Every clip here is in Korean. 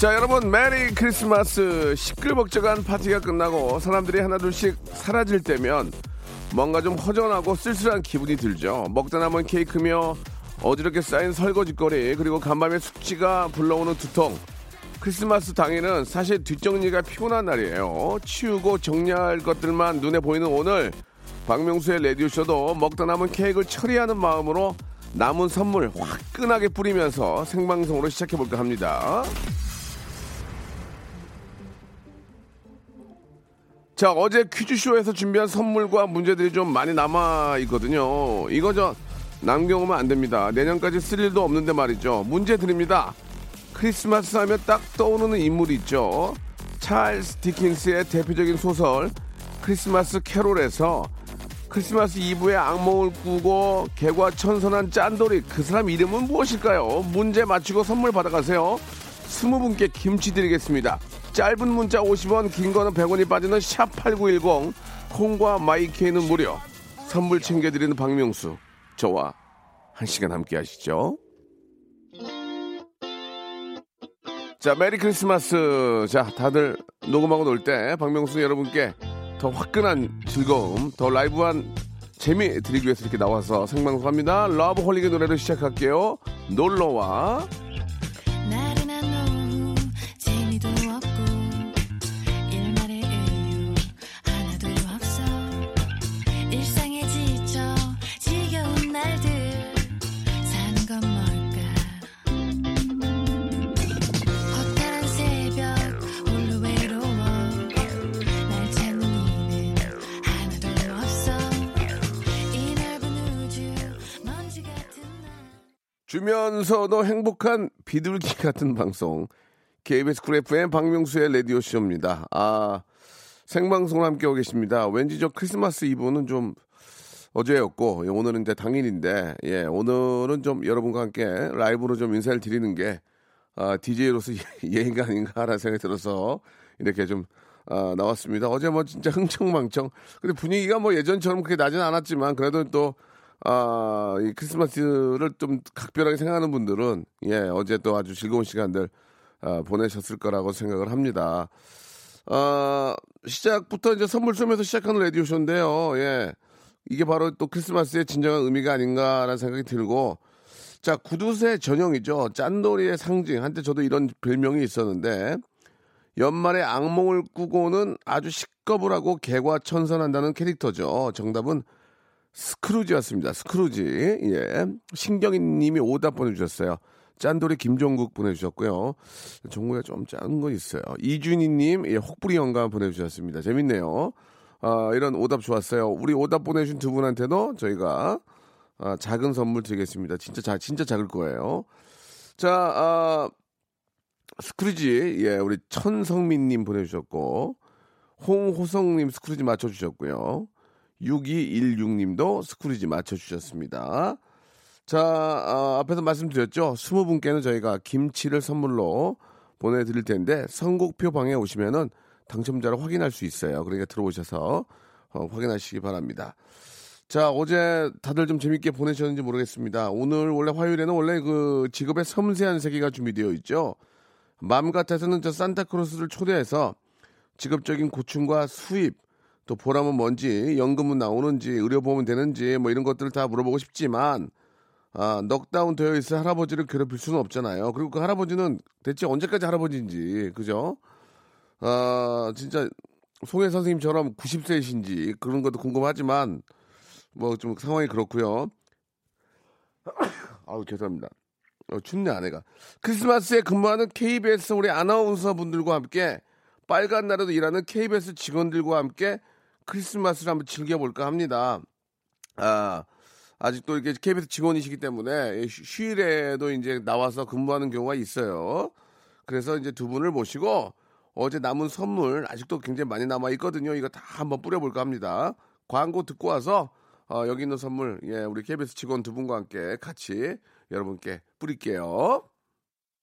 자 여러분 Merry Christmas 시끌벅적한 파티가 끝나고 사람들이 하나둘씩 사라질 때면 뭔가 좀 허전하고 쓸쓸한 기분이 들죠 먹다 남은 케이크며 어지럽게 쌓인 설거지거리 그리고 간밤에 숙취가 불러오는 두통 크리스마스 당일은 사실 뒷정리가 피곤한 날이에요. 치우고 정리할 것들만 눈에 보이는 오늘 박명수의 라디오쇼도 먹다 남은 케이크를 처리하는 마음으로 남은 선물 화끈하게 뿌리면서 생방송으로 시작해볼까 합니다. 자, 어제 퀴즈쇼에서 준비한 선물과 문제들이 좀 많이 남아 있거든요. 이거 저 남겨오면 안 됩니다. 내년까지 쓸 일도 없는데 말이죠. 문제 드립니다. 크리스마스 하면 딱 떠오르는 인물이 있죠. 찰스 디킨스의 대표적인 소설 크리스마스 캐롤에서 크리스마스 이브에 악몽을 꾸고 개과천선한 짠돌이 그 사람 이름은 무엇일까요? 문제 맞히고 선물 받아가세요. 스무 분께 김치 드리겠습니다. 짧은 문자 50원, 긴 거는 100원이 빠지는 샵 8910, 콩과 my K는 무료. 선물 챙겨드리는 박명수. 저와 한 시간 함께 하시죠. 자, Merry Christmas. 자, 다들 녹음하고 놀 때 박명수 여러분께 더 화끈한 즐거움, 더 라이브한 재미 드리기 위해서 이렇게 나와서 생방송합니다. 러브 홀릭의 노래로 시작할게요. 놀러와. 주면서도 행복한 비둘기 같은 방송. KBS Cool FM 박명수의 라디오 쇼입니다. 아, 생방송을 함께하고 계십니다. 왠지 저 크리스마스 이브는 좀 어제였고, 예, 오늘은 이제 당일인데, 예, 오늘은 좀 여러분과 함께 라이브로 좀 인사를 드리는 게, 아, DJ로서 예의가 아닌가라는 생각이 들어서 이렇게 좀, 아, 나왔습니다. 어제 뭐 진짜 흥청망청. 근데 분위기가 뭐 예전처럼 그렇게 나진 않았지만, 그래도 또, 아, 이 크리스마스를 좀 각별하게 생각하는 분들은, 예, 어제 또 아주 즐거운 시간들, 아, 보내셨을 거라고 생각을 합니다. 아, 시작부터 이제 선물 쏘면서 시작하는 라디오쇼인데요. 예. 이게 바로 또 크리스마스의 진정한 의미가 아닌가라는 생각이 들고, 자, 구두쇠 전형이죠. 짠돌이의 상징. 한때 저도 이런 별명이 있었는데, 연말에 악몽을 꾸고는 아주 시꺼불하고 개과천선한다는 캐릭터죠. 정답은 스크루지였습니다. 스크루지. 예. 신경희 님이 오답 보내주셨어요. 짠돌이 김종국 보내주셨고요. 종국이가 좀 작은 거 있어요. 이준희 님, 예, 혹부리 영감 보내주셨습니다. 재밌네요. 아, 이런 오답 좋았어요. 우리 오답 보내주신 두 분한테도 저희가 아, 작은 선물 드리겠습니다. 진짜 자, 진짜 작을 거예요. 자, 아, 스크루지, 예, 우리 천성민님 보내주셨고, 홍호성님 스크루지 맞춰주셨고요. 6216님도 스크루지 맞춰주셨습니다. 자, 아, 앞에서 말씀드렸죠. 20분께는 저희가 김치를 선물로 보내드릴 텐데, 선곡표 방에 오시면은 당첨자를 확인할 수 있어요. 그러니까 들어오셔서 어, 확인하시기 바랍니다. 자, 어제 다들 좀 재밌게 보내셨는지 모르겠습니다. 오늘 원래 화요일에는 원래 그 직업의 섬세한 세계가 준비되어 있죠. 마음 같아서는 저 산타크로스를 초대해서 직업적인 고충과 수입, 또 보람은 뭔지, 연금은 나오는지, 의료보험은 되는지, 뭐 이런 것들을 다 물어보고 싶지만, 아, 넉다운 되어 있을 할아버지를 괴롭힐 수는 없잖아요. 그리고 그 할아버지는 대체 언제까지 할아버지인지, 그죠? 아, 진짜, 송혜 선생님처럼 90세이신지 그런 것도 궁금하지만, 뭐 좀 상황이 그렇고요 아우, 죄송합니다. 어, 춥네, 아내가. 크리스마스에 근무하는 KBS 우리 아나운서 분들과 함께 빨간 날에도 일하는 KBS 직원들과 함께 크리스마스를 한번 즐겨볼까 합니다. 아, 아직도 이렇게 KBS 직원이시기 때문에 휴- 휴일에도 이제 나와서 근무하는 경우가 있어요. 그래서 이제 두 분을 모시고 어제 남은 선물 아직도 굉장히 많이 남아 있거든요. 이거 다 한번 뿌려볼까 합니다. 광고 듣고 와서 어, 여기 있는 선물 예 우리 KBS 직원 두 분과 함께 같이 여러분께 뿌릴게요.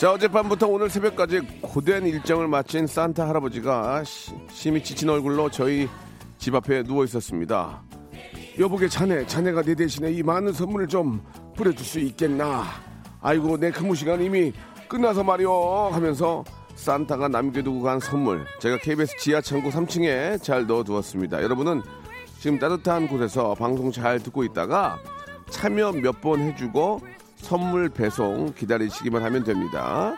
자 어젯밤부터 오늘 새벽까지 고된 일정을 마친 산타 할아버지가 시- 심히 지친 얼굴로 저희 집 앞에 누워 있었습니다. 여보게 자네, 자네가 내 대신에 이 많은 선물을 좀 뿌려줄 수 있겠나? 아이고 내 근무 시간 이미 끝나서 말이오 하면서 산타가 남겨두고 간 선물 제가 KBS 지하 창고 3층에 잘 넣어두었습니다. 여러분은 지금 따뜻한 곳에서 방송 잘 듣고 있다가 참여 몇 번 해주고 선물 배송 기다리시기만 하면 됩니다.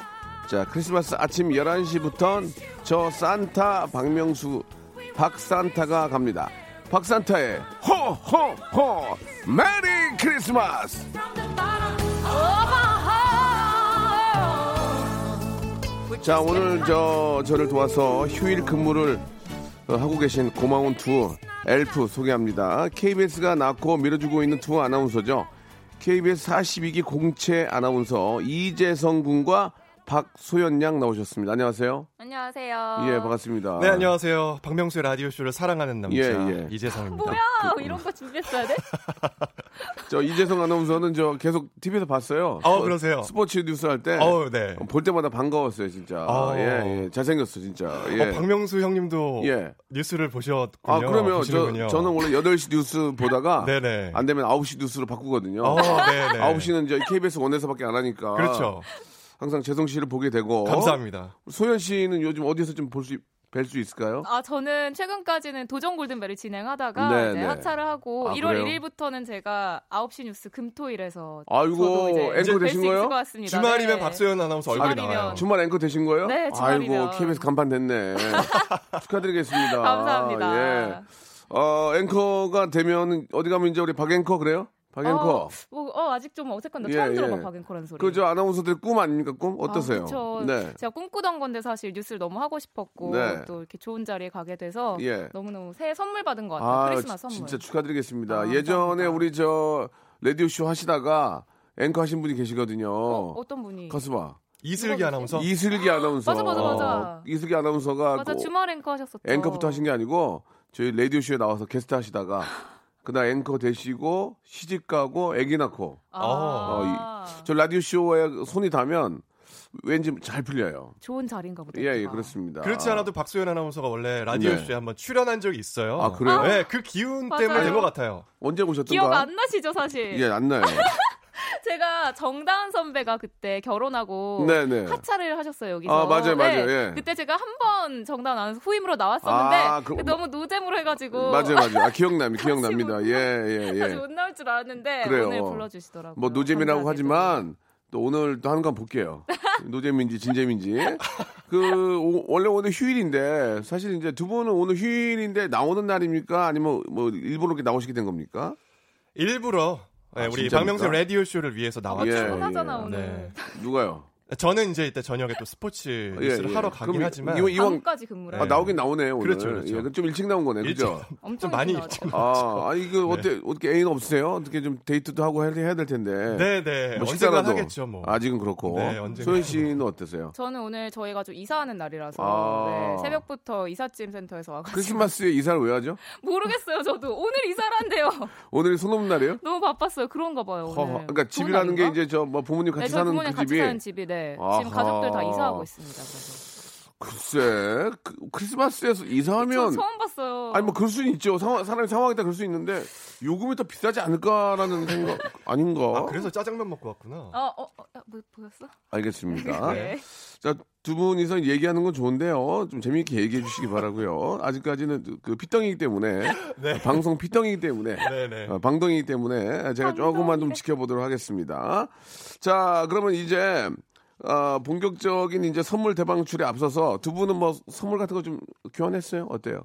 자, 크리스마스 아침 11시부터 저 산타 박명수 박산타가 갑니다. 박산타의 호호호 Merry Christmas! 자, 오늘 저 저를 도와서 휴일 근무를 어, 하고 계신 고마운 두 엘프 소개합니다. KBS가 낳고 밀어주고 있는 두 아나운서죠. KBS 42기 공채 아나운서 이재성 군과 박소연 양 나오셨습니다. 안녕하세요. 안녕하세요. 예, 반갑습니다. 네, 안녕하세요. 박명수의 라디오 쇼를 사랑하는 남자 예, 예. 이재성입니다. 뭐야? 이런 거 준비했어야 돼? 저 이재성 아나운서는 저 계속 TV에서 봤어요. 어, 스포- 그러세요? 스포츠 뉴스 할 때. 어우, 네. 볼 때마다 반가웠어요, 진짜. 어. 예, 예. 잘생겼어, 진짜. 예. 어, 박명수 형님도 예. 뉴스를 보셨군요. 아, 그러면 보시는군요. 저, 저는 원래 8시 뉴스 보다가 네네. 안 되면 9시 뉴스로 바꾸거든요. 어, 네네. 9시는 이제 KBS 원에서밖에 안 하니까. 그렇죠. 항상 재성 씨를 보게 되고. 감사합니다. 소연 씨는 요즘 어디서 좀 볼 수, 뵐 수 있을까요? 아, 저는 최근까지는 도전 골든벨을 진행하다가 네, 네, 네. 하차를 하고 아, 1월 그래요? 1일부터는 제가 9시 뉴스 금토일에서 아이고, 저도 이제 앵커 뵐 되신 수 거예요? 주말이면 네. 박소연 아나운서 얼굴이. 나와요. 주말 앵커 되신 거예요? 네, 주말이면. 아이고, KBS 간판 됐네. 축하드리겠습니다. 감사합니다. 예. 어, 앵커가 되면 어디 가면 이제 우리 박 앵커 그래요? 박 앵커. 어, 뭐, 어, 아직 좀 어색한데 예, 처음 예. 들어봐 박앵커라는 소리. 그저 아나운서들 꿈 아닙니까 꿈 어떠세요? 아. 네. 제가 꿈꾸던 건데 사실 뉴스를 너무 하고 싶었고 네. 또 이렇게 좋은 자리에 가게 돼서 예. 너무너무 새해 선물 받은 것 같아요. 아, 크리스마스 선물. 진짜 축하드리겠습니다. 아, 예전에 감사합니다. 우리 저 라디오 쇼 하시다가 앵커 하신 분이 계시거든요. 어, 어떤 분이? 가수봐. 이슬기 아나운서. 이슬기 아나운서. 맞아, 맞아, 맞아. 이슬기 아나운서가 맞아 그 주말 앵커 하셨었죠. 앵커부터 하신 게 아니고 저희 라디오 쇼에 나와서 게스트 하시다가 그다음 앵커 되시고 시집 가고 아기 낳고 아, 어, 저 라디오 쇼에 손이 닿으면 왠지 잘 풀려요. 좋은 자리인가 보다. 예, 예. 그렇습니다. 그렇지 않아도 박소연 아나운서가 원래 라디오 쇼에 네. 한번 출연한 적이 있어요. 아, 그래요? 네, 그 기운 맞아요. 때문에 된 것 같아요. 언제 오셨던가? 기억 안 나시죠, 사실? 예, 안 나요. 제가 정다은 선배가 그때 결혼하고 네, 네. 하차를 하셨어요 여기서. 아, 맞아요, 네. 맞아요, 예. 그때 제가 한 번 정다은 아나운서 후임으로 나왔었는데 아, 그- 너무 노잼으로 해가지고 맞아요, 맞아요. 아, 기억납니다. 기억납니다. 예, 예, 예. 못 나올 줄 알았는데 그래요. 오늘 불러주시더라고요. 뭐 노잼이라고. 하지만 또 오늘 또 한번 볼게요. 노잼인지 진잼인지. 그 오- 원래 오늘 휴일인데 사실 이제 두 분은 오늘 휴일인데 나오는 날입니까? 아니면 뭐 일부러 이렇게 나오시게 된 겁니까? 일부러 네, 아, 우리? 박명수 라디오 쇼를 위해서 나왔죠. 예. 편하잖아 오늘. 네. 누가요? 저는 이제 이때 저녁에 또 스포츠 뉴스를 예, 예. 하러 가긴 하지만 이왕, 이왕 밤까지 근무를. 아, 나오긴 나오네 오늘. 그렇죠, 그렇죠. 예, 좀 일찍 나온 거네, 일찍 그죠? 엄청 좀 많이 일찍 일찍 나왔죠. 아, 아 이거 어때 어떻게 애인 없으세요? 어떻게 좀 데이트도 하고 해야, 해야 될 텐데. 네 네 뭐 언젠가 식사라도 하겠죠 뭐. 아직은 그렇고. 네. 소연 씨는 어떠세요? 저는 오늘 저희가 좀 이사하는 날이라서 아. 네, 새벽부터 이삿짐 센터에서 와가지고 크리스마스에 이사를 왜 하죠? 모르겠어요 저도 오늘 이사를 한대요. 오늘이 손 없는 날이에요? 너무 바빴어요. 그런가 봐요. 오늘. 허허. 그러니까 집이라는 게? 이제 저 뭐 부모님 같이 네, 저희 사는 부모님 그 같이 집이 사는 집이 네. 아하. 지금 가족들 다 이사하고 있습니다. 그래서. 글쎄 그, 크리스마스에서 이사하면 저 처음 봤어요. 아니 뭐 그럴 수는 있죠. 상황, 사람이 상황에 따라 그럴 수 있는데 요금이 더 비싸지 않을까라는 생각 아닌가? 아, 그래서 짜장면 먹고 왔구나. 어, 어, 어, 뭐 보였어? 알겠습니다. 네. 자, 두 분이서 얘기하는 건 좋은데요. 좀 재미있게 얘기해 주시기 바라고요. 아직까지는 그 피덩이기 때문에 방송 피덩이기 때문에 네네. 어, 방덩이기 때문에 제가 조금만 좀 지켜보도록 하겠습니다. 자, 그러면 이제 어, 본격적인 이제 선물 대방출에 앞서서 두 분은 뭐 선물 같은 거 좀 교환했어요? 어때요?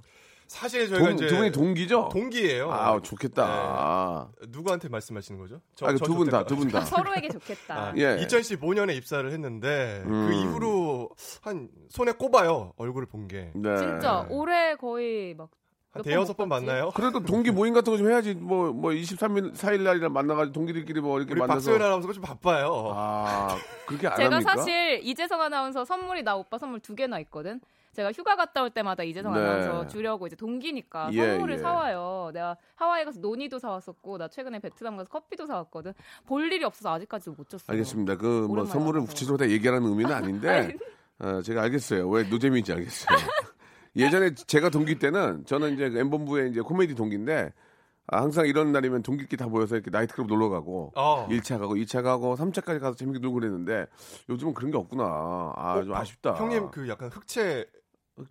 사실 저희가 동, 이제 두 분이 동기죠? 동기예요. 아, 좋겠다. 누구한테 말씀하시는 거죠? 저- 아, 저두분 다. 두 분 다. 서로에게 좋겠다. 아, 예. 2015년에 입사를 했는데 음. 그 이후로 한 손에 꼽아요 얼굴을 본 게. 한 네. 진짜 올해 거의 막몇 대여섯 번? 만나요? 그래도 동기 모임 같은 거 좀 해야지. 뭐, 뭐, 23일, 4일 날이라 만나가지고 동기들끼리 뭐 이렇게 우리 만나서. 박소연 아나운서가 좀 바빠요. 아, 그렇게 안 제가 합니까? 사실 이재성 아나운서 선물이 나 오빠 선물 두 개나 있거든. 제가 휴가 갔다 올 때마다 이재성 네. 아나운서 주려고 이제 동기니까 예, 선물을 예. 사와요. 내가 하와이 가서 노니도 사왔었고 나 최근에 베트남 가서 커피도 사왔거든. 볼 일이 없어서 아직까지도 못 줬어. 알겠습니다. 그 뭐 선물을 다 얘기하는 의미는 아닌데 어, 제가 알겠어요. 왜 노잼인지 알겠어요. 예전에 제가 동기 때는 저는 이제 엠본부의 이제 코미디 동기인데 아, 항상 이런 날이면 동기끼리 다 모여서 이렇게 나이트클럽 놀러 가고 어. 1차 가고 2차 가고 3차까지 가서 재밌게 놀고 그랬는데 요즘은 그런 게 없구나. 아, 좀 어, 아쉽다. 형님 그 약간 흑채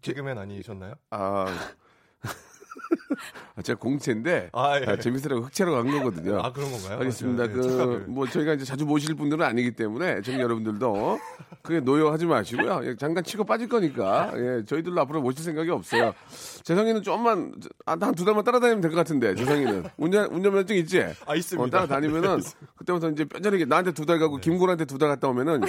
개그맨 아니셨나요? 아. 아, 제가 공채인데 아, 예. 아, 재밌으라고 흑채로 간 거거든요. 아 그런 건가요? 알겠습니다. 아, 네, 그 착각을. 뭐 저희가 이제 자주 모실 분들은 아니기 때문에 저희 여러분들도 그게 노여하지 마시고요. 예, 잠깐 치고 빠질 거니까 예, 저희들도 앞으로 모실 생각이 없어요. 재성이는 좀만 한두 달만 따라다니면 될 것 같은데 재성이는 운전 운전면허증 있지? 아 있습니다. 어, 따라다니면은 그때부터 이제 뼈저리게 나한테 두 달 가고 김구한테 두 달 갔다 오면은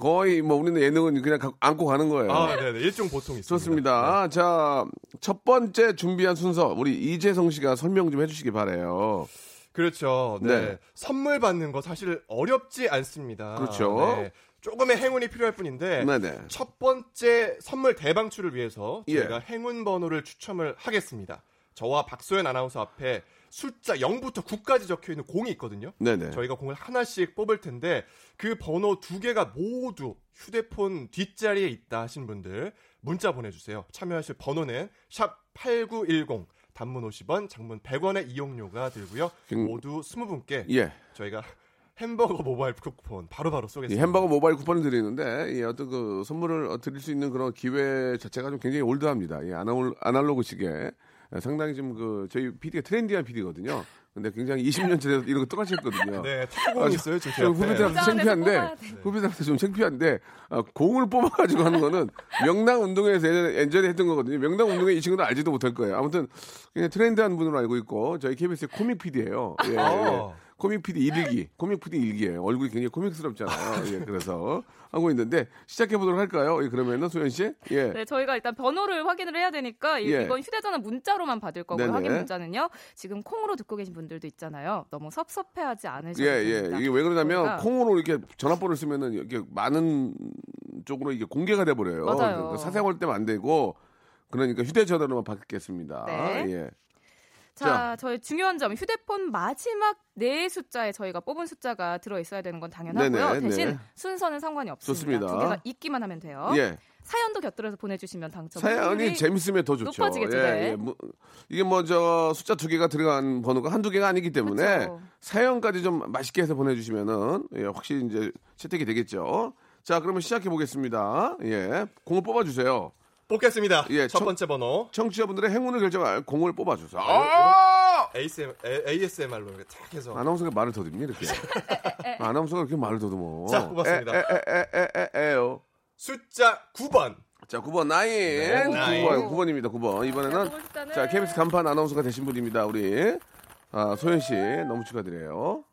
거의 뭐 우리는 예능은 그냥 가- 안고 가는 거예요. 아, 네네. 일종 보통 있습니다. 좋습니다. 자, 첫 번째 준비한 순서 우리 이재성 씨가 설명 좀 해주시기 바래요. 그렇죠. 네. 네. 선물 받는 거 사실 어렵지 않습니다. 그렇죠. 네. 조금의 행운이 필요할 뿐인데 네네. 첫 번째 선물 대방출을 위해서 예. 저희가 행운 번호를 추첨을 하겠습니다. 저와 박소연 아나운서 앞에 숫자 0부터 9까지 적혀 있는 공이 있거든요. 네네. 저희가 공을 하나씩 뽑을 텐데 그 번호 두 개가 모두 휴대폰 뒷자리에 있다 하신 분들 문자 보내주세요. 참여하실 번호는 샵 8910 단문 50원, 장문 100원의 이용료가 들고요. 음. 모두 20분께 예. 저희가 햄버거 모바일 쿠폰 바로바로 이 쏘겠습니다. 햄버거 모바일 쿠폰을 드리는데 이 어떤 그 선물을 어, 드릴 수 있는 그런 기회 자체가 좀 굉장히 올드합니다. 이 아나올, 아날로그식의 예, 상당히 좀그 저희 PD가 트렌디한 PD거든요. 근데 굉장히 20년째 돼서 이런 거 똑같이 했거든요. 네, 있어요, 지금 제좀 앞에. 후배들한테 창피한데 뽑아야 돼. 후배들한테 좀 창피한데 아, 공을 뽑아가지고 하는 거는 명랑 운동회에서 예전에 예전에 했던 거거든요. 명랑 운동회 이 친구들 알지도 못할 거예요. 아무튼 그냥 트렌드한 분으로 알고 있고 저희 KBS의 코믹 PD예요. 예, 예. 어. 코믹 PD 일기, 코믹 PD 일기예요. 얼굴이 굉장히 코믹스럽잖아요. 예, 그래서 하고 있는데 시작해 보도록 할까요? 예, 그러면은 소연 씨, 예, 네, 저희가 일단 번호를 확인을 해야 되니까 이- 예. 이건 휴대전화 문자로만 받을 거고요. 네네. 확인 문자는요. 지금 콩으로 듣고 계신 분들도 있잖아요. 너무 섭섭해하지 않으셔도 예, 예. 됩니다. 이게 왜 그러냐면 저희가- 콩으로 이렇게 전화번호를 쓰면은 이렇게 많은 쪽으로 이게 공개가 돼 버려요. 맞아요. 그러니까 사생활 때문에 안 되고 그러니까 휴대전화로만 받겠습니다. 네. 예. 자, 자. 저희 중요한 점 휴대폰 마지막 네 숫자에 저희가 뽑은 숫자가 들어 있어야 되는 건 당연하고요. 네네, 대신 네. 순서는 상관이 없습니다. 좋습니다. 두 개가 있기만 하면 돼요. 예. 사연도 곁들여서 보내주시면 당첨. 사연이 재밌으면 더 좋죠. 높아지겠죠, 예, 네. 예. 뭐, 이게 뭐 저 숫자 두 개가 들어간 번호가 한두 개가 아니기 때문에 그쵸. 사연까지 좀 맛있게 해서 보내주시면은 예, 확실히 이제 채택이 되겠죠. 자, 그러면 시작해 보겠습니다. 예, 공을 뽑아주세요. 뽑겠습니다. 예, 첫 청- 번째 번호 청취자분들의 행운을 결정할 공을 뽑아주세요. 아! ASM, ASMR로 이렇게 탁 해서 아나운서가 말을 더듬니 이렇게? 아나운서가 그렇게 말을 더듬어. 자, 뽑았습니다. 에에에에에에요. 숫자 9번 자, 9번 나인. 네, 나인. 9번 9번입니다. 9번. 이번에는 자, KBS 간판 아나운서가 되신 분입니다. 우리 아, 소연 씨 너무 축하드려요.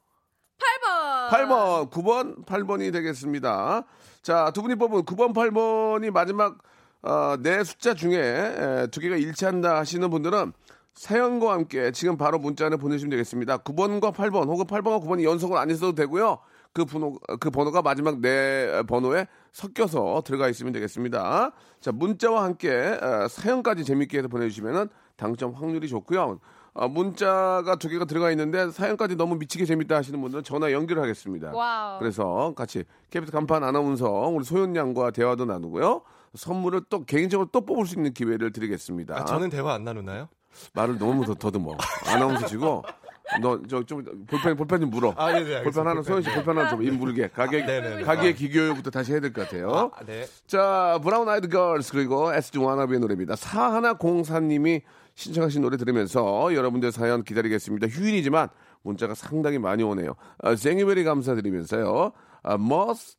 8번. 8번, 9번, 8번이 되겠습니다. 자, 두 분이 뽑은 9번, 8번이 마지막 어, 네 숫자 중에 에, 두 개가 일치한다 하시는 분들은 사연과 함께 지금 바로 문자를 보내주시면 되겠습니다. 9번과 8번 혹은 8번과 9번이 연속으로 안 있어도 되고요. 그 번호, 그 번호가 마지막 네 번호에 섞여서 들어가 있으면 되겠습니다. 자, 문자와 함께 에, 사연까지 재밌게 해서 보내주시면 당첨 확률이 좋고요. 어, 문자가 두 개가 들어가 있는데 사연까지 너무 미치게 재밌다 하시는 분들은 전화 연결하겠습니다. 와우. 그래서 같이 KBS 간판 아나운서 우리 소연 양과 대화도 나누고요. 선물을 또 개인적으로 또 뽑을 수 있는 기회를 드리겠습니다. 아, 저는 대화 안 나누나요? 말을 너무 더 더듬어. 아나운서시고 너저좀 볼펜 볼펜 좀 물어. 아, 네, 네, 볼펜. 하나 소연 씨 볼펜 하나 좀입 물게. 가게 네, 네, 네. 가게 기교육부터 다시 해야 될 것 같아요. 아, 네. 자, 브라운 아이드 걸스 그리고 SG 와나비의 노래입니다. 사하나 공사님이 신청하신 노래 들으면서 여러분들 사연 기다리겠습니다. 휴일이지만 문자가 상당히 많이 오네요. 아, 생유베리 감사드리면서요. 아, must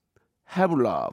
have love.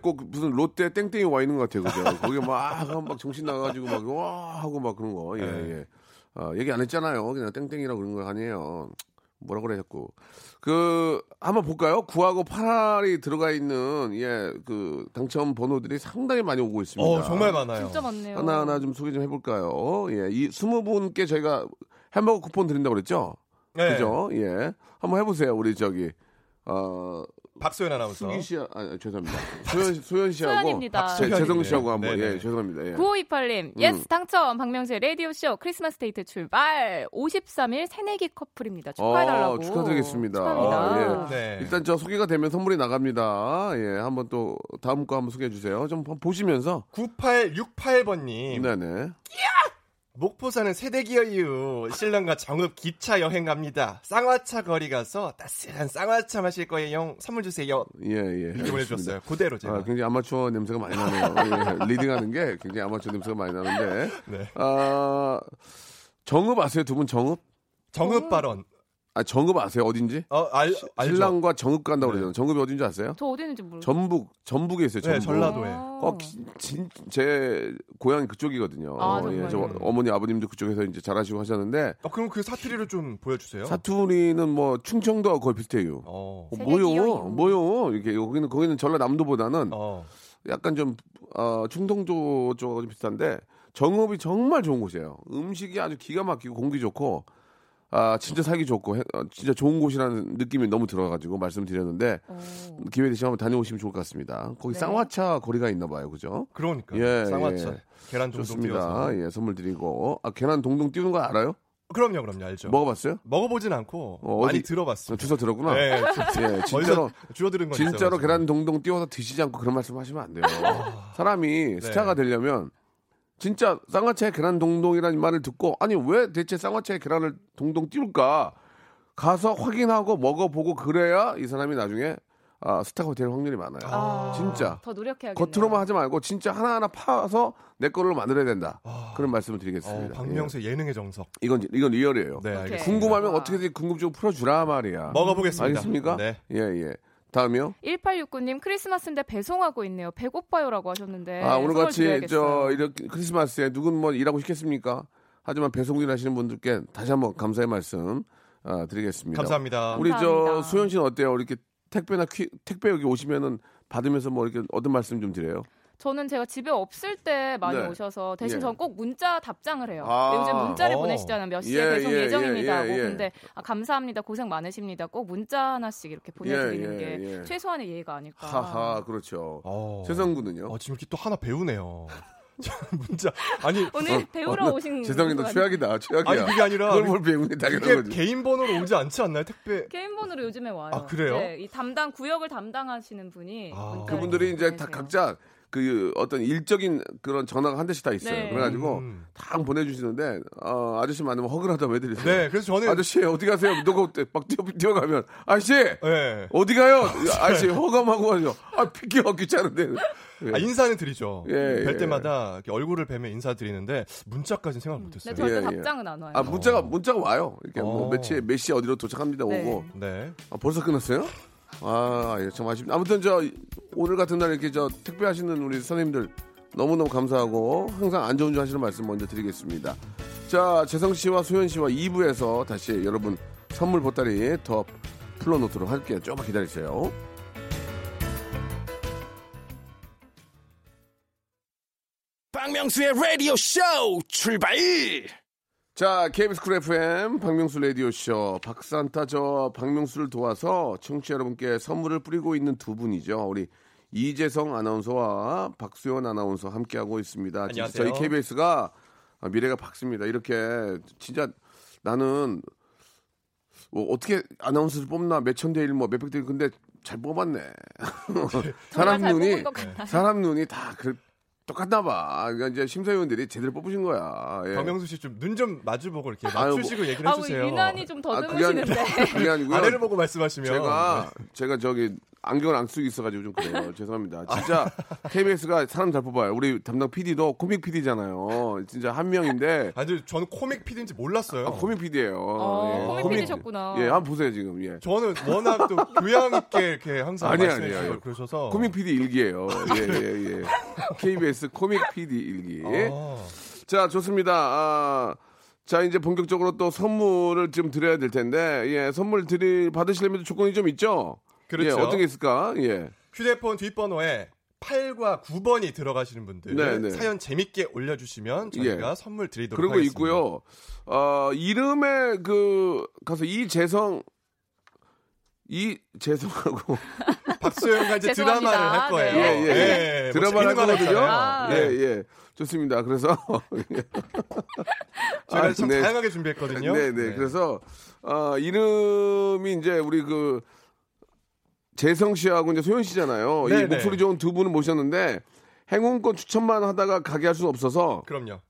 꼭 무슨 롯데 땡땡이 와 있는 것 같아요. 그죠? 거기 막, 막 정신 나가지고 막, 와! 하고 막 그런 거. 예, 네. 예. 아, 얘기 안 했잖아요. 그냥 땡땡이라고 그런 거 아니에요. 뭐라 그래, 자꾸. 그, 한번 볼까요? 9하고 8할이 들어가 있는, 예, 그, 당첨 번호들이 상당히 많이 오고 있습니다. 어, 정말 많아요. 진짜 많네요. 하나 하나 좀 소개 좀 해볼까요? 예, 이 20분께 저희가 햄버거 쿠폰 드린다고 그랬죠? 네. 그죠? 예. 한번 해보세요. 우리 저기, 어, 박소연 아나운서. 수기 씨, 아, 죄송합니다. 소연, 소연 씨하고. 소연입니다. 제, 재성 씨하고 네, 한번, 네, 예, 네. 죄송합니다. 예. 9528님, 예스 당첨 박명수의 라디오 쇼 크리스마스 데이트 출발 53일 새내기 커플입니다. 축하해달라고. 어, 축하드리겠습니다. 축하합니다. 아, 네. 일단 저 소개가 되면 선물이 나갑니다. 예, 한번 또 다음 거 한번 소개해 주세요. 좀 한번 보시면서. 9868번님. 네네. 목포 사는 새댁이어유 신랑과 정읍 기차 여행 갑니다. 쌍화차 거리 가서 따스한 쌍화차 마실 거예요. 선물 주세요. 예, 예. 이렇게 보내주셨어요. 그대로 제가. 아, 굉장히 아마추어 냄새가 많이 나네요. 예, reading하는 게 굉장히 아마추어 냄새가 많이 나는데. 네. 아, 정읍 아세요? 두 분 정읍? 정읍 발언. 아, 정읍 아세요? 어딘지? 어, 알, 알죠. 신랑과 정읍 간다고 네. 그러잖아요. 정읍이 어딘지 아세요? 저 어디 있는지 모르겠어요. 전북, 전북에 있어요. 네, 전북. 전라도에. 어. 어, 진, 제 고향이 그쪽이거든요. 아, 예, 저 정말요? 어머니 아버님도 그쪽에서 이제 자라시고 하셨는데 어, 그럼 그 사투리를 좀 보여주세요. 사투리는 뭐 충청도하고 거의 비슷해요. 어. 어, 뭐요? 이거. 뭐요? 이렇게 거기는 거기는 전라남도보다는 어. 약간 좀 어, 충청도 쪽하고 좀 비슷한데 정읍이 정말 좋은 곳이에요. 음식이 아주 기가 막히고 공기 좋고 아 진짜 살기 좋고 해- 어, 진짜 좋은 곳이라는 느낌이 너무 들어가지고 말씀드렸는데 어. 기회 되시면 한번 다녀오시면 좋을 것 같습니다. 거기 네. 쌍화차 거리가 있나 봐요, 그죠? 그러니까. 예, 쌍화차. 예. 계란 동동 좋습니다. 띄워서. 예, 선물 드리고 아 계란 동동 띄우는 거 알아요? 그럼요, 그럼요. 알죠. 먹어봤어요? 먹어보진 않고 어, 많이 들어봤어요. 주워 들었구나. 네, 예, 진짜로 주워 들은 건 진짜로 있어가지고. 계란 동동 띄워서 드시지 않고 그런 말씀 하시면 안 돼요. 사람이 스타가 되려면 진짜 쌍화차에 계란 동동이라는 말을 듣고 아니 왜 대체 쌍화차에 계란을 동동 띄울까 가서 확인하고 먹어보고 그래야 이 사람이 나중에 아, 스타가 될 확률이 많아요. 아, 진짜. 더 노력해야겠네요. 겉으로만 하지 말고 진짜 하나하나 파서 내 거를 만들어야 된다. 그런 말씀을 어, 드리겠습니다. 박명수 예 능의 정석. 예. 이건 이건 리얼이에요. 네. 궁금하면 와. 어떻게든 궁금증 풀어주라 말이야. 먹어보겠습니다. 알겠습니까? 네. 예, 예. 다음이요. 1869님 크리스마스인데 배송하고 있네요. 배고파요라고 하셨는데. 아, 오늘 같이 드려야겠어요. 저 이렇게 크리스마스에 누군 뭐 일하고 싶겠습니까? 하지만 배송일 하시는 분들께 다시 한번 감사의 말씀 아, 드리겠습니다. 감사합니다. 우리 저 감사합니다. 소연 씨는 어때요? 이렇게 택배나 퀴, 택배 여기 오시면은 받으면서 뭐 이렇게 얻은 말씀 좀 드려요. 저는 제가 집에 없을 때 많이 네. 오셔서 대신 예. 저는 꼭 문자 답장을 해요. 아. 요즘 문자를 어. 보내시잖아요. 몇 시에 예, 배송 예, 예정입니다. 예, 하고 예. 근데 아, 감사합니다. 고생 많으십니다. 꼭 문자 하나씩 이렇게 보내드리는 예, 게 예. 최소한의 예의가 아닐까. 하하, 그렇죠. 어. 세성군은요? 어, 지금 이렇게 또 하나 배우네요. 문자 아니 오늘 배우러 어, 오신 분 최악이다, 최악이야. 아니 그게 아니라 그걸 뭘 배우니 당연한 거지. 개인 번호로 오지 않지 않나요? 택배 게임 번호로 요즘에 와요. 아, 그래요? 네, 이 담당 구역을 담당하시는 분이 아. 그분들이 이제 다. 각자 그 어떤 일적인 그런 전화가 한 대씩 다 있어요. 네. 그래가지고 음. 다 보내주시는데 어, 아저씨 만나면 허그라도 왜 드리세요? 네, 그래서 저는 아저씨 어디 가세요? 누가 막 뛰어, 뛰어가면 아저씨 네. 어디 가요? 아저씨 허감하고 하죠. 아 비켜 귀찮은데. 예. 아, 인사는 드리죠. 예, 뵐 예. 때마다 이렇게 얼굴을 뵈면 인사 드리는데 문자까지는 생각 네, 못했어요. 절대 예, 예. 답장은 안 와요. 아 문자가 문자가 와요. 이렇게 뭐 어. 며칠 몇시 어디로 도착합니다 네. 오고. 네. 아, 벌써 끝났어요? 아, 예, 참 아쉽다. 아무튼 저 오늘 같은 날 이렇게 저 택배하시는 우리 선생님들 너무너무 감사하고 항상 안전운전 하시는 말씀 먼저 드리겠습니다. 자, 재성 씨와 소연 씨와 2부에서 다시 여러분 선물 보따리 더 풀어놓도록 할게요. 조금만 기다리세요. 박명수의 라디오 쇼 출발 자, KBS Cool FM 박명수 라디오쇼 박산타 저 박명수를 도와서 청취자 여러분께 선물을 뿌리고 있는 두 분이죠. 우리 이재성 아나운서와 박수현 아나운서 함께하고 있습니다. 안녕하세요. 저희 KBS가 미래가 밝습니다. 이렇게 진짜 나는 뭐 어떻게 아나운서를 뽑나 몇천 대 일 뭐 몇백 대 일 근데 잘 뽑았네. 사람 잘 눈이. 사람 눈이 다 그, 똑같나 봐. 그러니까 이제 심사위원들이 제대로 뽑으신 거야. 예. 박명수 씨 좀 눈 좀 마주보고 이렇게 아유, 맞추시고 얘기를 아, 해주세요. 유난히 좀 아, 그게 아니- 더듬으시는데. 그게 아니고요. 아래를 보고 말씀하시면 제가 제가 저기 안경을 안 쓰고 있어가지고 좀 그래요. 죄송합니다. 진짜 KBS가 사람 잘 뽑아요. 우리 담당 PD도 코믹 PD잖아요. 진짜 한 명인데 아니 저는 코믹 PD인지 몰랐어요. 아, 코믹 PD예요. 어, 코믹 PD셨구나. 예, 한번 보세요 지금. 예. 저는 워낙 또 교양 있게 이렇게 항상 아니에요, 말씀해 아니에요. 주시고 그러셔서 코믹 PD 일기예요. 예, 예, 예. KBS 코믹 PD 일기. 아, 자, 좋습니다. 아, 자, 이제 본격적으로 또 선물을 좀 드려야 될 텐데, 예, 선물 드리, 받으시려면 조건이 좀 있죠? 그렇죠. 예, 어떤 게 있을까? 예. 휴대폰 뒷번호에 8과 9번이 들어가시는 분들 네, 네. 사연 재밌게 올려주시면 저희가 예. 선물 드리도록 그런 거 하겠습니다. 있고요. 어, 이름에 그, 가서 이재성, 이재성하고, 박소영과 이제. 드라마를 할 거예요. 네. 예, 예. 예, 뭐 드라마를 할 거 거거든요. 아. 예, 네. 예. 좋습니다. 그래서, 저희가 아, 참 네. 다양하게 준비했거든요. 네, 네. 그래서 어, 이름이 이제 우리 그 재성 씨하고 이제 소연 씨잖아요. 이 네, 네. 목소리 좋은 두 분을 모셨는데 행운권 추천만 하다가 가게 할 수는 없어서 그럼요.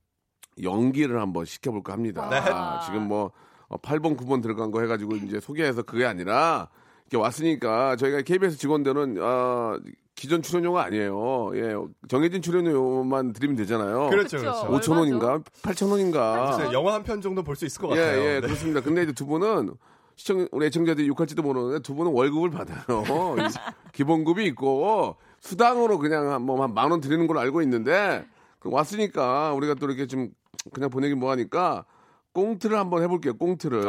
연기를 한번 시켜볼까 합니다. 네. 아, 지금 뭐 어, 8번, 9번 들어간 거 해가지고 이제 소개해서 그게 아니라 이렇게 왔으니까 저희가 KBS 직원들은 어, 기존 출연료가 아니에요. 예, 정해진 출연료만 드리면 되잖아요. 그렇죠. 그렇죠. 얼마죠? 5천 원인가, 8천 원인가. 영화 한 편 정도 볼 수 있을 것 예, 같아요. 예, 네. 그렇습니다. 근데 이제 두 분은 시청 우리 애청자들이 욕할지도 모르는데 두 분은 월급을 받아요. 이 기본급이 있고 수당으로 그냥 뭐만 원 드리는 걸로 알고 있는데 그 왔으니까 우리가 또 이렇게 좀 그냥 보내기 뭐하니까 꽁트를 한번 해볼게요. 꽁트를.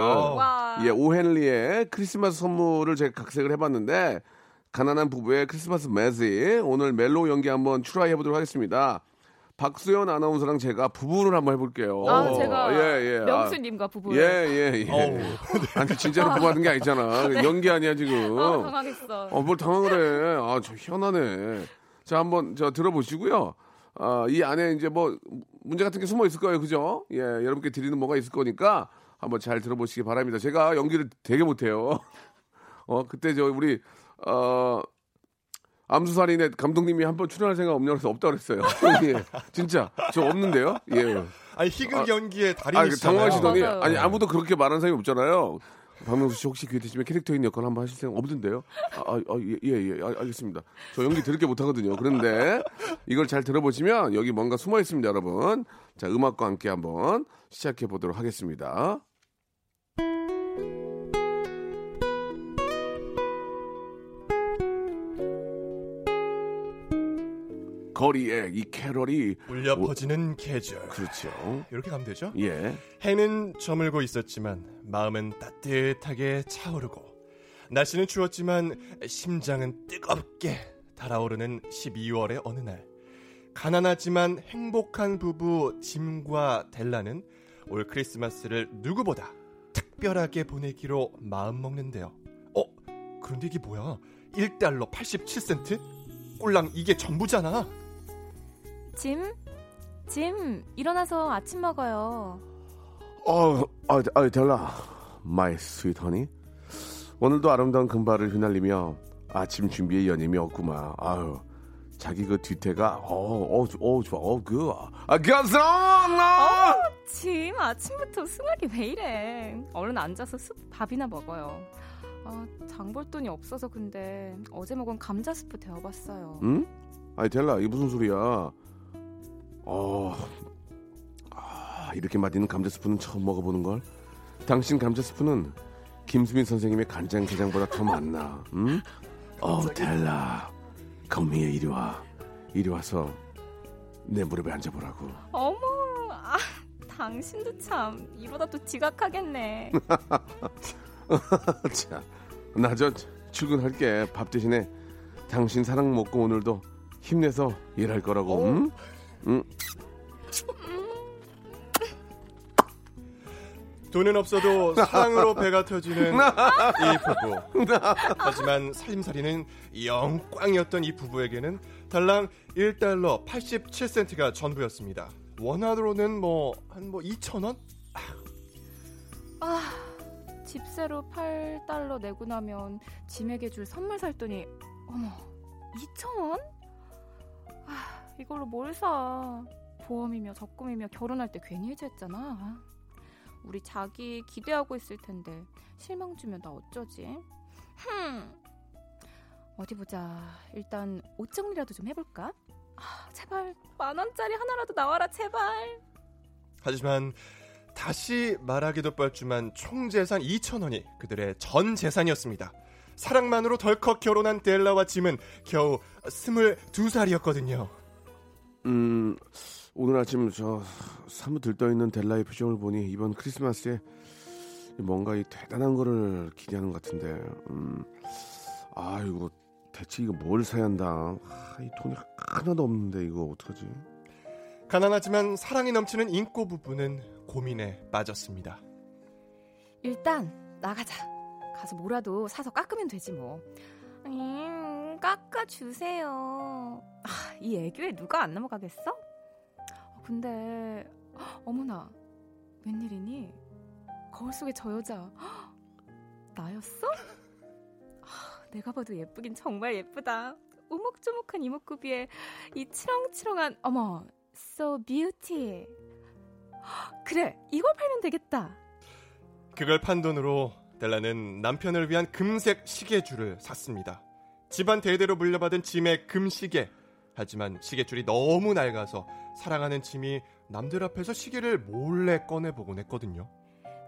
예, 오헨리의 크리스마스 선물을 제가 각색을 해봤는데 가난한 부부의 크리스마스 매지 오늘 멜로우 연기 한번 추라이 해보도록 하겠습니다. 박수현 아나운서랑 제가 부부를 한번 해볼게요. 아, 제가 예, 예. 아, 명수님과 부부. 예, 예, 예. 어우. 아니, 진짜로 부부 하는 게 아니잖아. 연기 아니야, 지금. 어, 당황했어. 어, 뭘 당황을 해. 아, 저 희한하네. 자, 한번 저 들어보시고요. 아, 이 안에 이제 뭐 문제 같은 게 숨어 있을 거예요. 그죠? 예, 여러분께 드리는 뭐가 있을 거니까 한번 잘 들어보시기 바랍니다. 제가 연기를 되게 못해요. 어, 그때 저 우리, 어, 암수살인의 감독님이 한 번 출연할 생각 없냐고 해서 없다고 그랬어요. 예, 진짜. 저 없는데요? 예. 아니 희극 연기의 아, 달인이시잖아요. 당황하시더니 맞아요. 아니 아무도 그렇게 말하는 사람이 없잖아요. 박명수 씨 혹시 기회 되시면 캐릭터인 역할 한번 하실 생각 없던데요? 아, 아, 아, 예, 예, 예, 아, 알겠습니다. 저 연기 들을 게 못하거든요. 그런데 이걸 잘 들어보시면 여기 뭔가 숨어 있습니다, 여러분. 자, 음악과 함께 한번 시작해 보도록 하겠습니다. 거리에 이 캐럴이 울려 퍼지는 계절. 그렇죠. 이렇게 가면 되죠? 예. 해는 저물고 있었지만 마음은 따뜻하게 차오르고 날씨는 추웠지만 심장은 뜨겁게 달아오르는 12월의 어느 날 가난하지만 행복한 부부 짐과 델라는 올 크리스마스를 누구보다 특별하게 보내기로 마음먹는데요. 어? 그런데 이게 뭐야? 1달러 87센트? 꼴랑 이게 전부잖아. 짐? 짐, 일어나서 아침 먹어요. 어, 아, 아, 델라. My sweet honey. 오늘도 아름다운 금발을 휘날리며 아침 준비에 여념이 없구만. 아유, 자기 그 뒤태가 어, 어, 어, 좋아. 어, 그. 아, 가서! 짐, 아침부터 숭하게 왜 이래. 얼른 앉아서 숲 밥이나 먹어요. 아, 장볼 돈이 없어서 근데 어제 먹은 감자 스프 데워봤어요. 응? 아니, 델라, 이게 무슨 소리야? 어, 아, 이렇게 맛있는 감자 스프는 처음 먹어보는 걸. 당신 감자 스프는 김수민 선생님의 간장게장보다 더 맛나. 응? 어, come here, 이리 와. 이리 와서 내 무릎에 앉아보라고. 어머, 아, 당신도 참 이러다 또 지각하겠네. 자, 나 저 출근할게. 밥 대신에 당신 사랑 먹고 오늘도 힘내서 일할 거라고. 응? 응? 돈은 없어도 사랑으로 배가 터지는 이 부부. 하지만 살림살이는 영 꽝이었던 이 부부에게는 달랑 1달러 87센트가 전부였습니다. 원화로는 뭐 한뭐 2천 원? 아, 집세로 8달러 내고 나면 짐에게 줄 선물 살 돈이 어머 2천 원? 아, 이걸로 뭘 사? 보험이며 적금이며 결혼할 때 괜히 해지했잖아. 우리 자기 기대하고 있을 텐데 실망 주면 나 어쩌지? 흠. 어디 보자. 일단 옷 정리라도 좀 해볼까? 아, 제발 만 원짜리 하나라도 나와라 제발. 하지만 다시 말하기도 뻘쭘한 총 재산 2천 원이 그들의 전 재산이었습니다. 사랑만으로 덜컥 결혼한 델라와 짐은 겨우 22살이었거든요. 음, 오늘 아침 저 사뭇 들떠 있는 델라의 표정을 보니 이번 크리스마스에 뭔가 이 대단한 거를 기대하는 것 같은데, 음, 아이고, 대체 이거 뭘 사야 한다. 아, 이 돈이 하나도 없는데 이거 어떡하지? 가난하지만 사랑이 넘치는 인꼬 부부는 고민에 빠졌습니다. 일단 나가자. 가서 뭐라도 사서 깎으면 되지 뭐. 음, 깎아 주세요. 아, 이 애교에 누가 안 넘어가겠어? 어, 근데 헉, 어머나 웬일이니? 거울 속에 저 여자 헉, 나였어? 아, 내가 봐도 예쁘긴 정말 예쁘다. 우묵조묵한 이목구비에 이 치렁치렁한 어머 so beauty. 헉, 그래 이걸 팔면 되겠다. 그걸 판 돈으로 델라는 남편을 위한 금색 시계줄을 샀습니다. 집안 대대로 물려받은 짐의 금시계. 하지만 시계줄이 너무 낡아서 사랑하는 짐이 남들 앞에서 시계를 몰래 꺼내보곤 했거든요.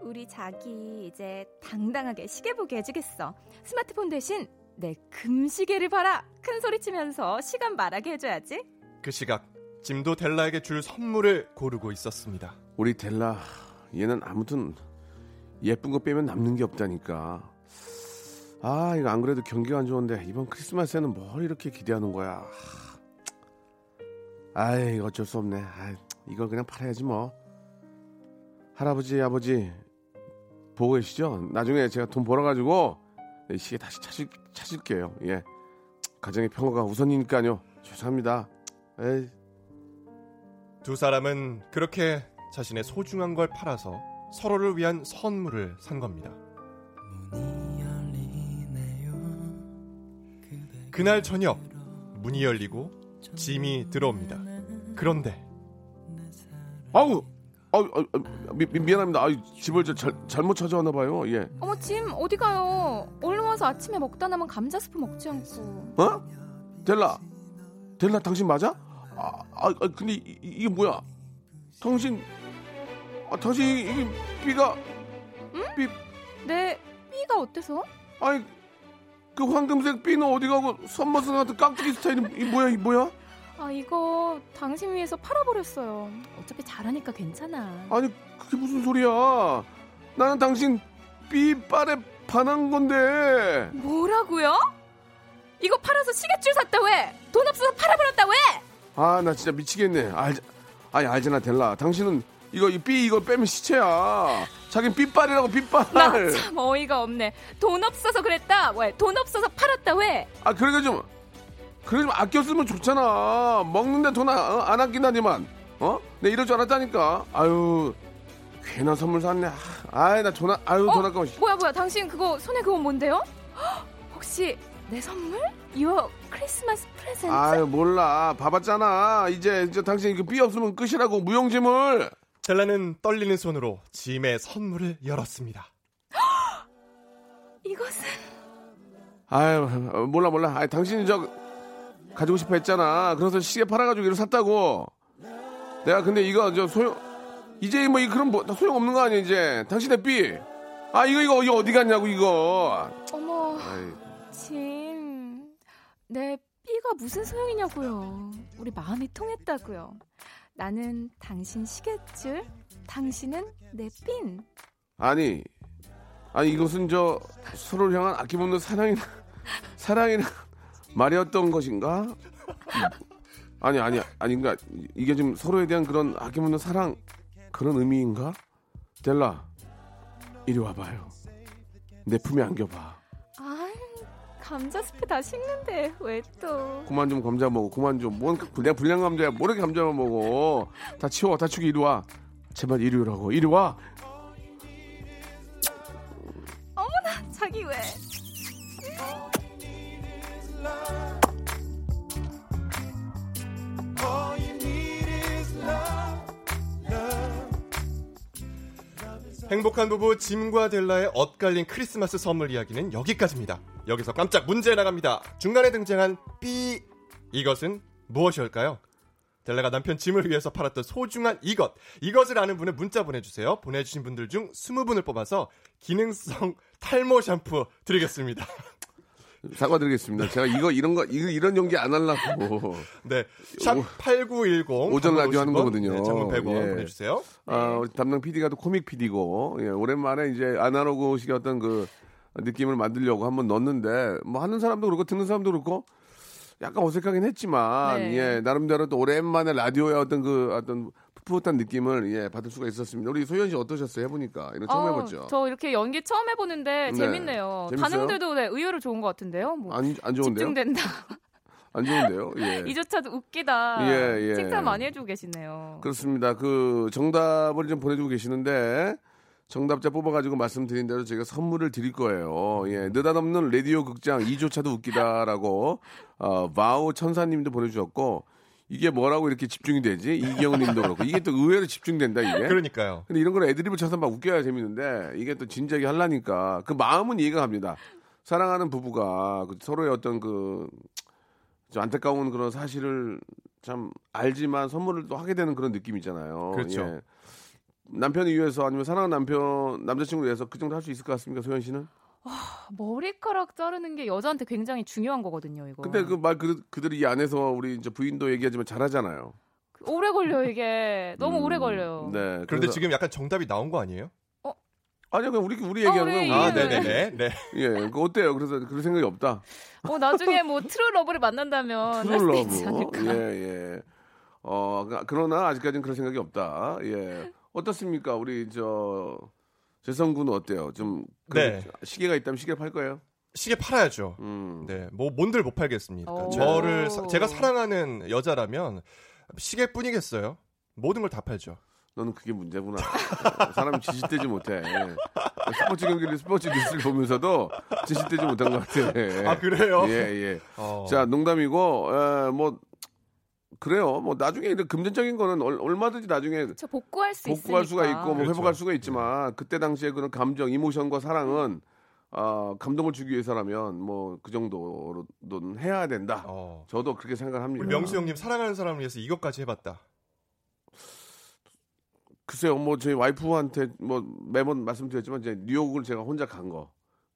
우리 자기 이제 당당하게 시계 보게 해주겠어. 스마트폰 대신 내 금시계를 봐라. 큰 소리 치면서 시간 말하게 해줘야지. 그 시각 짐도 델라에게 줄 선물을 고르고 있었습니다. 우리 델라, 얘는 아무튼 예쁜 거 빼면 남는 게 없다니까. 아, 이거 안 그래도 경기가 안 좋은데 이번 크리스마스에는 뭘 이렇게 기대하는 거야. 아이, 어쩔 수 없네. 아이, 이걸 그냥 팔아야지 뭐. 할아버지, 아버지 보고 계시죠? 나중에 제가 돈 벌어가지고 이 시계 다시 찾을, 찾을게요. 예. 가정의 평화가 우선이니까요. 죄송합니다. 에이. 두 사람은 그렇게 자신의 소중한 걸 팔아서 서로를 위한 선물을 산 겁니다. 그날 저녁 문이 열리고 짐이 들어옵니다. 그런데 아우, 아우, 아우, 아우, 미, 미- 미안합니다. 아, 집을 저 잘, 잘못 찾아왔나 봐요. 예. 어머 짐 어디 가요? 얼른 와서 아침에 먹다 남은 감자 스프 먹지 않고. 어? 델라, 델라 당신 맞아? 아, 아, 아, 근데 이, 이- 이게 뭐야? 당신, 아, 당신 이게 삐가, 삐, 내 삐가 어때서? 아니, 그 황금색 삐는 어디 가고 선머슴 같은 깍두기 스타일이 이 뭐야, 이 뭐야? 아 이거 당신 위해서 팔아버렸어요. 어차피 잘하니까 괜찮아. 아니, 그게 무슨 소리야? 나는 당신 삐빨에 반한 건데. 뭐라고요? 이거 팔아서 시계줄 샀다 왜? 돈 없어서 팔아버렸다 왜? 아, 나 진짜 미치겠네. 알, 아니, 알잖아, 델라. 당신은 이거, 이 삐, 이거 빼면 시체야. 자긴 삐빨이라고, 삐빨. 나참 어이가 없네. 돈 없어서 그랬다. 왜? 돈 없어서 팔았다 왜? 아, 그러니까 좀, 그래 좀 아껴 쓰면 좋잖아. 먹는데 돈 안, 어? 안 아낀다니만. 어? 내 이럴 줄 알았다니까. 아유, 괜한 선물 샀네. 아, 아이, 나 돈, 아- 아유, 돈 아까워. 씨. 뭐야 뭐야 당신 그거 손에 그건 뭔데요? 헉, 혹시 내 선물? Your 크리스마스 프레젠트? 아유, 몰라. 봐봤잖아. 이제, 이제 당신 이거 삐 없으면 끝이라고. 무용지물. 델라는 떨리는 손으로 짐의 선물을 열었습니다. 이것은 아유, 어, 몰라, 몰라. 아이, 당신이 저, 가지고 싶어 했잖아. 그래서 시계 팔아가지고 이거 샀다고. 내가 근데 이거 저 소용, 이제 뭐, 이 그런 뭐, 소용 없는 거 아니야, 이제. 당신의 삐. 아, 이거, 이거, 이거 어디 갔냐고, 이거. 어머 아이, 짐내 삐가 무슨 소용이냐고요. 우리 마음이 통했다고요. 나는 당신 시계줄, 당신은 내 핀. 아니, 아니 이것은 저 서로를 향한 아낌없는 사랑이나 사랑이나 말이었던 것인가? 아니 아니 아니 그러니까 이게 좀 서로에 대한 그런 아낌없는 사랑 그런 의미인가? 델라 이리 와봐요. 내 품에 안겨봐. 아이, 감자 스프 다 식는데 왜 또? 그만 좀 감자 먹어. 그만 좀. 뭔 내가 불량 감자야. 뭐 이렇게 감자만 먹어. 다 치워. 다 치우고 이리 와. 제발 이리 오라고. 이리 와. 자기 왜? 행복한 부부 짐과 델라의 엇갈린 크리스마스 선물 이야기는 여기까지입니다. 여기서 깜짝 문제 나갑니다. 중간에 등장한 삐 이것은 무엇일까요? 델라가 남편 짐을 위해서 팔았던 소중한 이것 이것을 아는 분은 문자 보내주세요. 보내주신 분들 중 20분을 뽑아서 기능성 탈모 샴푸 드리겠습니다. 사과드리겠습니다. 제가 이거 이런 거 이거 이런 연기 안 하려고. 네, 샵 8910 오전 라디오 하는 거거든요. 장문 100원 예. 보내 주세요. 아, 우리 담당 PD가 또 코믹 PD고 예, 오랜만에 이제 아날로그식의 어떤 그 느낌을 만들려고 한번 넣었는데 뭐 하는 사람도 그렇고 듣는 사람도 그렇고 약간 어색하긴 했지만 네. 예 나름대로 또 오랜만에 라디오의 어떤 그 어떤 풋풋한 느낌을 예 받을 수가 있었습니다. 우리 소연 씨 어떠셨어요? 해보니까 이런 거 처음 어, 해봤죠. 저 이렇게 연기 처음 해보는데 네. 재밌네요. 재밌어요? 반응들도 네, 의외로 좋은 것 같은데요. 뭐 안, 안 좋은데요? 집중된다. 안 좋은데요? 예. 이조차도 웃기다. 예, 예. 칭찬 많이 해주고 계시네요. 그렇습니다. 그 정답을 좀 보내주고 계시는데 정답자 뽑아가지고 말씀드린 대로 저희가 선물을 드릴 거예요. 예, 느닷없는 라디오 극장 2조차도 웃기다라고 어, wow 천사님도 보내주셨고 이게 뭐라고 이렇게 집중이 되지? 이경훈 님도 그렇고 이게 또 의외로 집중된다 이게. 그러니까요. 근데 이런 걸 애드립을 쳐서 막 웃겨야 재밌는데 이게 또 진작에 하려니까 그 마음은 이해가 갑니다. 사랑하는 부부가 그 서로의 어떤 그좀 안타까운 그런 사실을 참 알지만 선물을 또 하게 되는 그런 느낌 있잖아요. 그렇죠. 예. 남편을 위해서 아니면 사랑하는 남편 남자친구를 위해서 그 정도 할 수 있을 것 같습니까, 소연 씨는? 머리카락 자르는 게 여자한테 굉장히 중요한 거거든요. 이거. 근데 그 말 그, 그들이 이 안에서 우리 이제 부인도 얘기하지만 잘하잖아요. 오래 걸려 이게 너무 음, 오래 걸려요. 네. 그런데 그래서- 지금 약간 정답이 나온 거 아니에요? 아니요, 그냥 우리 우리 어, 얘기하는 우리 거예요. 아, 예. 네네네. 네. 예, 그 어때요? 그래서 그럴 생각이 없다. 어 나중에 뭐 true love를 만난다면 true love. 않을까. 예, 예. 어, 그- 그러나 아직까지는 그런 생각이 없다. 예. 어떻습니까? 우리 저 재성 군은 어때요? 좀그 네. 시계가 있다면 시계 팔 거예요? 시계 팔아야죠. 음. 네, 뭐 뭔들 못 팔겠습니까? 오. 저를 사- 제가 사랑하는 여자라면 시계뿐이겠어요. 모든 걸 다 팔죠. 너는 그게 문제구나. 사람이 지식되지 못해. 스포츠 경기를 스포츠 뉴스를 보면서도 지식되지 못한 것 같아. 아 그래요? 예, 예. 어. 자, 농담이고, 에, 뭐, 그래요. 뭐, 나중에 금전적인 거는 얼, 얼마든지 나중에 저 복구할 수 복구할 있으니까. 수가 있고 뭐 그렇죠. 회복할 수가 있지만 그때 당시에 그런 감정, 이모션과 사랑은 아, 감동을 주기 위해서라면 뭐 그 정도로는 해야 된다. 어. 저도 그렇게 생각합니다. 명수 형님 사랑하는 사람을 위해서 이것까지 해봤다. 글쎄요, 뭐 저희 와이프한테 뭐 매번 말씀드렸지만 이제 뉴욕을 제가 혼자 간 거,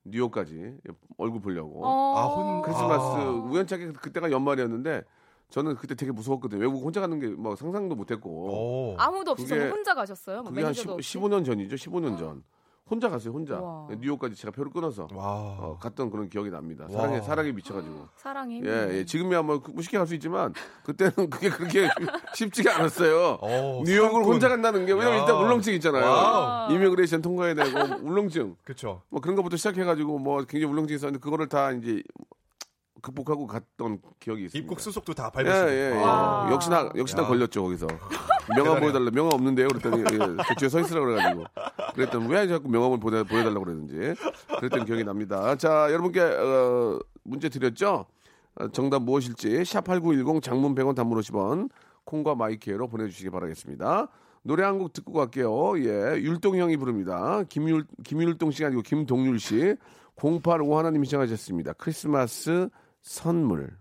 뉴욕까지 얼굴 보려고 어... 아, 혼- 크리스마스 아. 우연찮게 그때가 연말이었는데 저는 그때 되게 무서웠거든요. 외국 혼자 가는 게뭐 상상도 못했고 오. 아무도 그게- 뭐 혼자 가셨어요? 뭐 그게 한 매니저도 15, 없이? 15년 전이죠. 15년 전 혼자 갔어요. 혼자 우와. 뉴욕까지 제가 표를 끊어서 와. 어, 갔던 그런 기억이 납니다. 와. 사랑에 사랑에 미쳐가지고. 사랑이 예, 예. 지금이야 뭐 쉽게 갈 수 있지만 그때는 그게 그렇게 쉽지가 않았어요. 어, 뉴욕을. 혼자 간다는 게 왜냐면 야. 일단 울렁증 있잖아요. Wow. Immigration 통과해야 되고 울렁증 그쵸. 뭐 그런 것부터 시작해가지고 뭐 굉장히 울렁증이 있었는데 그거를 다 이제 극복하고 갔던 기억이 있습니다. 입국 수속도 다 예, 밟으시고. 예, 예. 와. 역시나 역시나 야. 걸렸죠 거기서 명함 보여달라 명함 없는데요 그랬더니 예, 그 뒤에 서 있으라 그래가지고 그랬더니 왜 자꾸 명함을 보내 보여달라고 그러는지 그랬던 기억이 납니다. 자 여러분께 어, 문제 드렸죠. 어, 정답 무엇일지 샵8910 장문 100원 단문 50원 콩과 my K로 보내주시기 바라겠습니다. 노래 한 곡 듣고 갈게요. 예, 율동 형이 부릅니다. 김율 김율동 씨가 아니고 김동률 씨 085 하나님이 신청하셨습니다. 크리스마스 선물.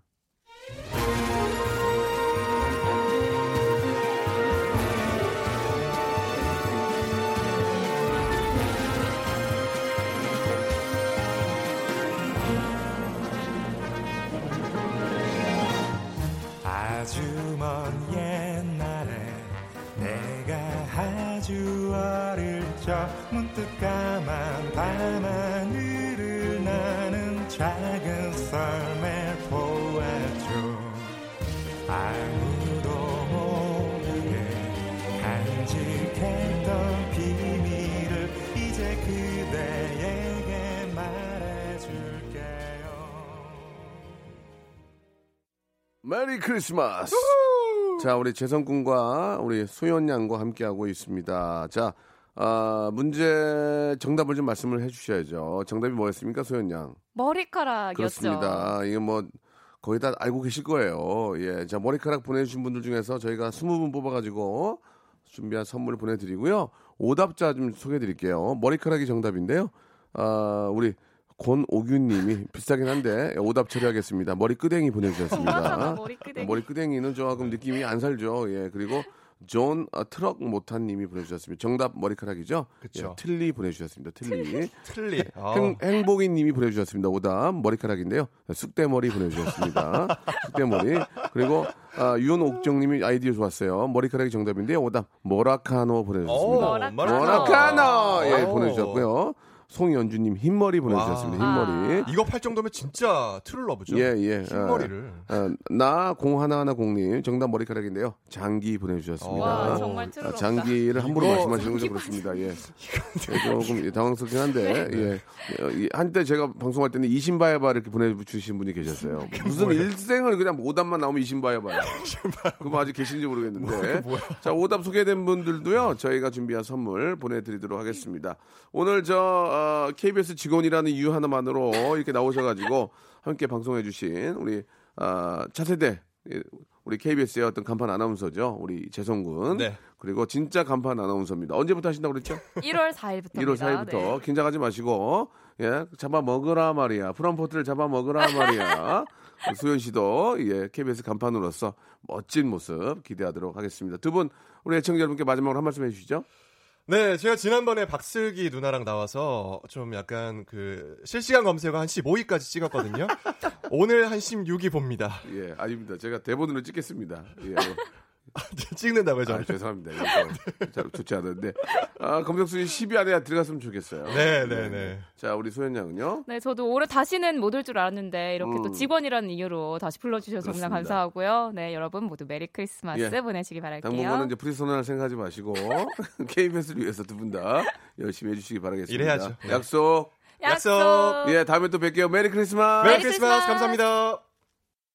메리 크리스마스. 자, 우리 재성군과 우리 소연 양과 함께하고 있습니다. 자, 아, 문제 정답을 좀 말씀을 해주셔야죠. 정답이 뭐였습니까, 소연 양? 머리카락이었죠. 그렇습니다. 이게 뭐 거의 다 알고 계실 거예요. 예, 자 머리카락 보내주신 분들 중에서 저희가 20분 뽑아가지고 준비한 선물 보내드리고요. 오답자 좀 소개해드릴게요. 머리카락이 정답인데요. 아, 우리 권오균님이 비슷하긴 한데 오답 처리하겠습니다. 머리 끄댕이 보내주셨습니다. 맞아, 머리끄댕이. 머리 끄댕이는 조금 느낌이 안 살죠. 예, 그리고 존 어, 트럭 모타님이 보내주셨습니다. 정답 머리카락이죠? 그쵸. 예, 틀리 보내주셨습니다. 틀리. 틀리. 아. 행, 행복이님이 보내주셨습니다. 오답 머리카락인데요. 쑥대머리 보내주셨습니다. 쑥대머리. 그리고 아, 유은옥정님이 아이디어 좋았어요. 머리카락이 정답인데요. 오답 모라카노 보내주셨습니다. 오, 모라카노. 모라카노 예 오. 보내주셨고요. 송연주님 흰머리 보내주셨습니다. 와. 흰머리. 이거 팔 정도면 진짜 트룰러브죠. 예, 예. 흰머리를. 어, 나 공 하나하나 공님 정답 머리카락인데요. 장기 보내주셨습니다. 와, 정말 트롤 아. 장기를 함부로 말씀하시는 거죠 그렇습니다. 예. 예, 조금 당황스럽긴 한데 네. 예. 어, 이- 한때 제가 방송할 때는 이신바야바 이렇게 보내주신 분이 계셨어요. 무슨 일생을 그냥 오답만 나오면 이신바야바야. 그거 아직 계신지 모르겠는데. 자 오답 소개된 분들도요 저희가 준비한 선물 보내드리도록 하겠습니다. 오늘 저 어, KBS 직원이라는 이유 하나만으로 이렇게 나오셔가지고 함께 방송해주신 우리 아, 차세대 예, 우리 KBS의 어떤 간판 아나운서죠. 우리 재성군. 네. 그리고 진짜 간판 아나운서입니다. 언제부터 하신다고 그랬죠? 1월 4일부터. 1월 4일부터 긴장하지 마시고 예 잡아 먹으라 말이야. 프랑포트를 잡아 먹으라 말이야. 수현 씨도 예 KBS 간판으로서 멋진 모습 기대하도록 하겠습니다. 두 분 우리 애청자 여러분께 마지막으로 한 말씀 해주시죠. 네, 제가 지난번에 박슬기 누나랑 나와서 좀 약간 그 실시간 검색어 한 15위까지 찍었거든요. 오늘 한 16위 봅니다. 예 아닙니다. 제가 대본으로 찍겠습니다. 예. 찍는다고요, 아, 저는. 죄송합니다. 잘 좋지 않은데 아 검색순위 10위 안에 들어갔으면 좋겠어요. 네, 네, 네. 자 우리 소연 양은요. 네, 저도 올해 다시는 못 올 줄 알았는데 이렇게 음. 또 직원이라는 이유로 다시 불러주셔서. 정말 감사하고요. 네, 여러분 모두 메리 크리스마스 예. 보내시기 바랄게요. 당분간은 이제 프리 선언 생각하지 마시고 KBS를 위해서 두 분 다 열심히 해주시기 바라겠습니다. 일해야죠. 네. 약속. 약속. 예, 다음에 또 뵐게요. 메리 크리스마스. 메리 메리 크리스마스 크리스마스. 감사합니다.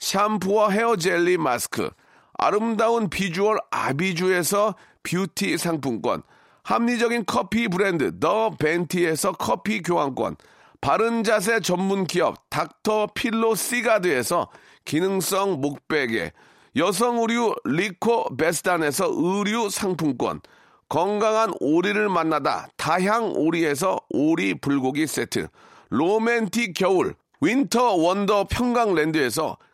샴푸와 헤어 젤리 마스크, 아름다운 비주얼 아비주에서 뷰티 상품권, 합리적인 커피 브랜드 더 벤티에서 커피 교환권, 바른 자세 전문 기업 닥터 필로 시가드에서 기능성 목베개, 여성 의류 리코 베스단에서 의류 상품권, 건강한 오리를 만나다 다향 오리에서 오리 불고기 세트, 로맨틱 겨울 Winter Wonder 평강랜드에서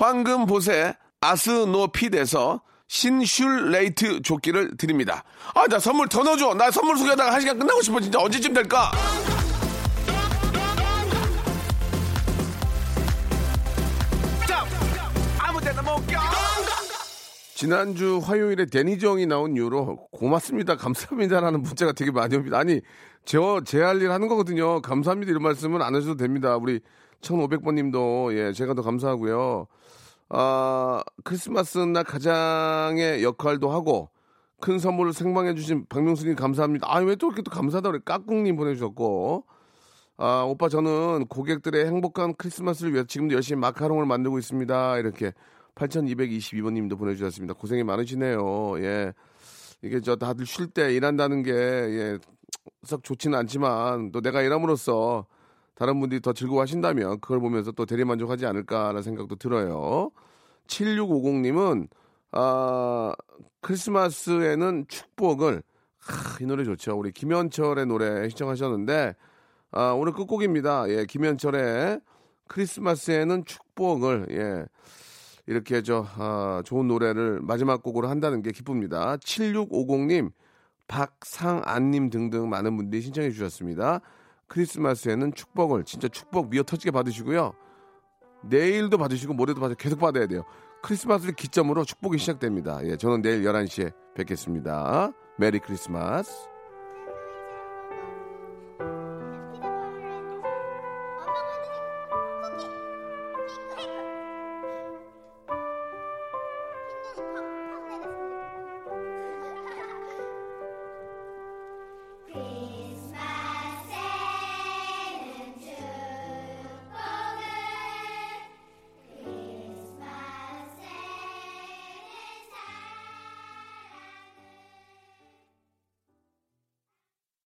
황금보세 아스노핏에서 신슐레이트 조끼를 드립니다. 아, 나 선물 더 넣어줘. 나 선물 소개하다가 한 시간 끝나고 싶어. 진짜 언제쯤 될까? 지난주 화요일에 데니정이 나온 이후로 고맙습니다, 감사합니다라는 문자가 되게 많이 옵니다. 아니, 저, 제 할 일 하는 거거든요. 감사합니다 이런 말씀은 안 하셔도 됩니다. 우리 1500번 님도, 예, 제가 더 감사하고요. 아, 크리스마스 날 가장의 역할도 하고, 큰 선물을 생방해 주신 박명수님 감사합니다. 아, 왜 또 이렇게 또 감사하다 그래. 까꿍님 보내주셨고. 아, 오빠 저는 고객들의 행복한 크리스마스를 위해 지금도 열심히 마카롱을 만들고 있습니다. 이렇게 8222번 님도 보내주셨습니다. 고생이 많으시네요. 예. 이게 저 다들 쉴 때 일한다는 게, 예, 썩 좋지는 않지만 또 내가 일함으로써 다른 분들이 더 즐거워하신다면 그걸 보면서 또 대리만족하지 않을까라는 생각도 들어요. 7650님은 아, 크리스마스에는 축복을 하, 이 노래 좋죠. 우리 김현철의 노래 시청하셨는데 아, 오늘 끝곡입니다. 예, 김현철의 크리스마스에는 축복을 예. 이렇게 저 아, 좋은 노래를 마지막 곡으로 한다는 게 기쁩니다. 7650님, 박상안님 등등 많은 분들이 신청해 주셨습니다. 크리스마스에는 축복을 진짜 축복 미어 터지게 받으시고요. 내일도 받으시고 모레도 받으 계속 받아야 돼요. 크리스마스를 기점으로 축복이 시작됩니다. 예, 저는 내일 11시에 뵙겠습니다. 메리 크리스마스.